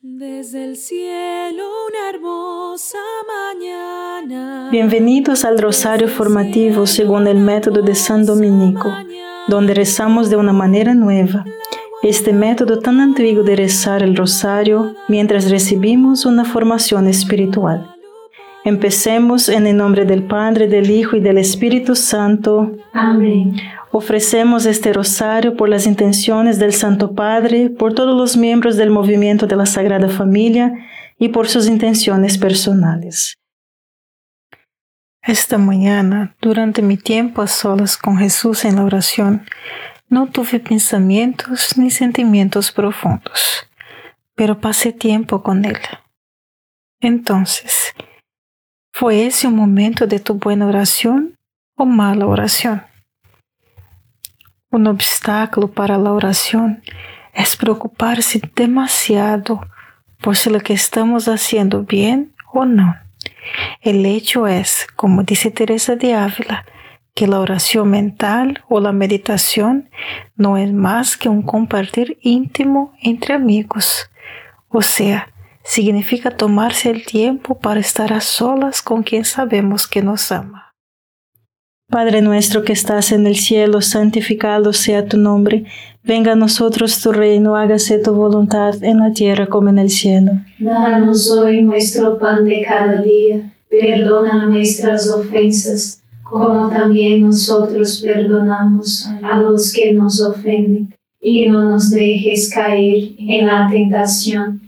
Desde el cielo una hermosa mañana. Bienvenidos al Rosario Formativo según el método de San Dominico, donde rezamos de una manera nueva. Este método tan antiguo de rezar el rosario mientras recibimos una formación espiritual. Empecemos en el nombre del Padre, del Hijo y del Espíritu Santo. Amén. Ofrecemos este rosario por las intenciones del Santo Padre, por todos los miembros del movimiento de la Sagrada Familia y por sus intenciones personales. Esta mañana, durante mi tiempo a solas con Jesús en la oración, no tuve pensamientos ni sentimientos profundos, pero pasé tiempo con Él. Entonces, ¿fue ese un momento de tu buena oración o mala oración? Un obstáculo para la oración es preocuparse demasiado por si lo que estamos haciendo bien o no. El hecho es, como dice Teresa de Ávila, que la oración mental o la meditación no es más que un compartir íntimo entre amigos. O sea, significa tomarse el tiempo para estar a solas con quien sabemos que nos ama. Padre nuestro que estás en el cielo, santificado sea tu nombre. Venga a nosotros tu reino, hágase tu voluntad en la tierra como en el cielo. Danos hoy nuestro pan de cada día. Perdona nuestras ofensas, como también nosotros perdonamos a los que nos ofenden. Y no nos dejes caer en la tentación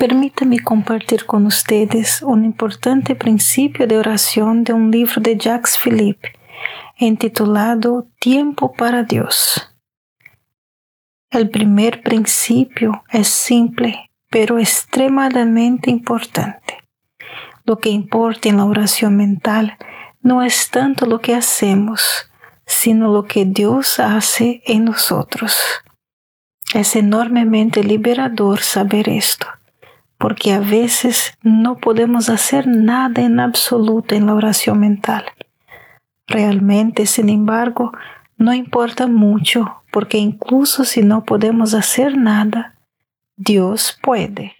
Permítame compartir con ustedes un importante principio de oración de un libro de Jacques Philippe, intitulado Tiempo para Dios. El primer principio es simple, pero extremadamente importante. Lo que importa en la oración mental no es tanto lo que hacemos, sino lo que Dios hace en nosotros. Es enormemente liberador saber esto porque a veces no podemos hacer nada en absoluto en la oración mental. Realmente, sin embargo, no importa mucho, porque incluso si no podemos hacer nada, Dios puede.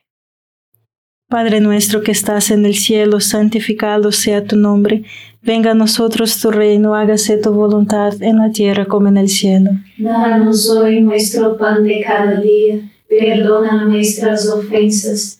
Padre nuestro que estás en el cielo, santificado sea tu nombre, venga a nosotros tu reino, hágase tu voluntad en la tierra como en el cielo. Danos hoy nuestro pan de cada día, perdona nuestras ofensas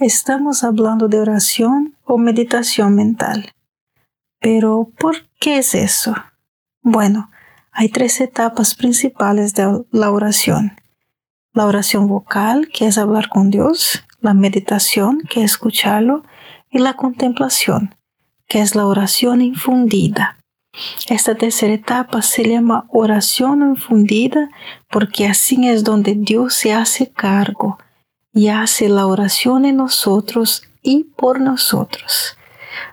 Estamos hablando de oración o meditación mental. Pero, ¿por qué es eso? Bueno, hay tres etapas principales de la oración. La oración vocal, que es hablar con Dios, la meditación, que es escucharlo, y la contemplación, que es la oración infundida. Esta tercera etapa se llama oración infundida porque así es donde Dios se hace cargo y hace la oración en nosotros y por nosotros.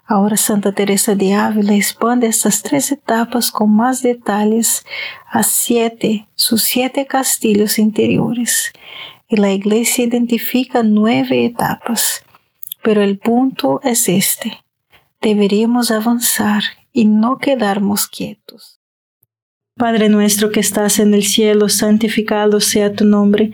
Ahora Santa Teresa de Ávila expande estas tres etapas con más detalles a siete, sus siete castillos interiores. Y la Iglesia identifica nueve etapas. Pero el punto es este. Deberíamos avanzar y no quedarnos quietos. Padre nuestro que estás en el cielo, santificado sea tu nombre.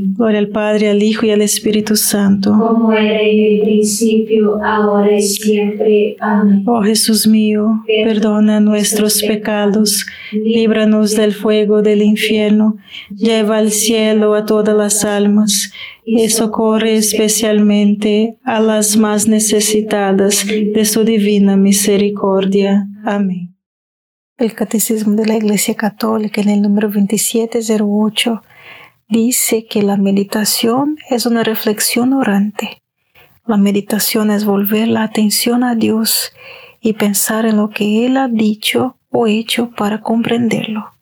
Gloria al Padre, al Hijo y al Espíritu Santo. Como era en el principio, ahora y siempre. Amén. Oh Jesús mío, perdona nuestros pecados, líbranos del fuego del infierno, lleva al cielo a todas las almas y socorre especialmente a las más necesitadas de su divina misericordia. Amén. El Catecismo de la Iglesia Católica en el número 2708 dice que la meditación es una reflexión orante. La meditación es volver la atención a Dios y pensar en lo que Él ha dicho o hecho para comprenderlo.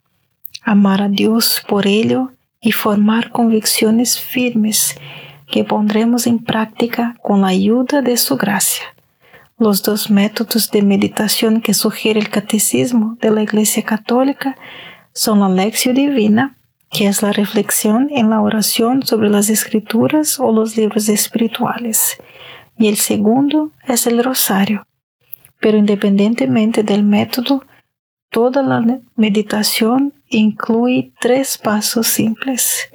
Amar a Dios por ello y formar convicciones firmes que pondremos en práctica con la ayuda de su gracia. Los dos métodos de meditación que sugiere el Catecismo de la Iglesia Católica son la lección divina, que es la reflexión en la oración sobre las escrituras o los libros espirituales, y el segundo es el rosario. Pero independientemente del método, toda la meditación incluye tres pasos simples.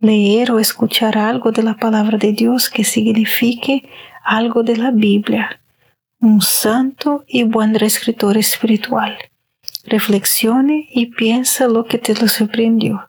Leer o escuchar algo de la palabra de Dios que signifique algo de la Biblia un santo y buen escritor espiritual. Reflexione y piensa lo que te lo sorprendió.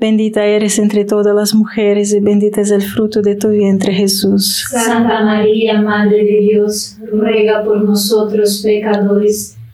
Bendita eres entre todas las mujeres y bendito es el fruto de tu vientre Jesús. Santa María, Madre de Dios, ruega por nosotros pecadores,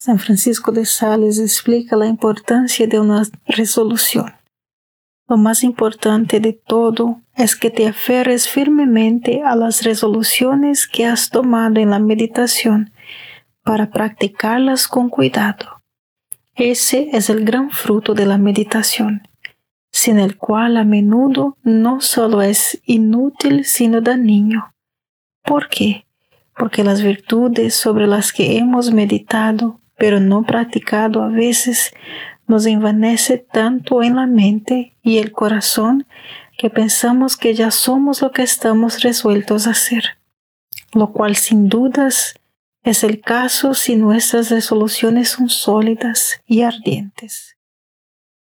San Francisco de Sales explica la importancia de una resolución. Lo más importante de todo es que te aferres firmemente a las resoluciones que has tomado en la meditación para practicarlas con cuidado. Ese es el gran fruto de la meditación, sin el cual a menudo no solo es inútil, sino dañino. ¿Por qué? Porque las virtudes sobre las que hemos meditado pero no practicado a veces nos envanece tanto en la mente y el corazón que pensamos que ya somos lo que estamos resueltos a ser, lo cual sin dudas es el caso si nuestras resoluciones son sólidas y ardientes.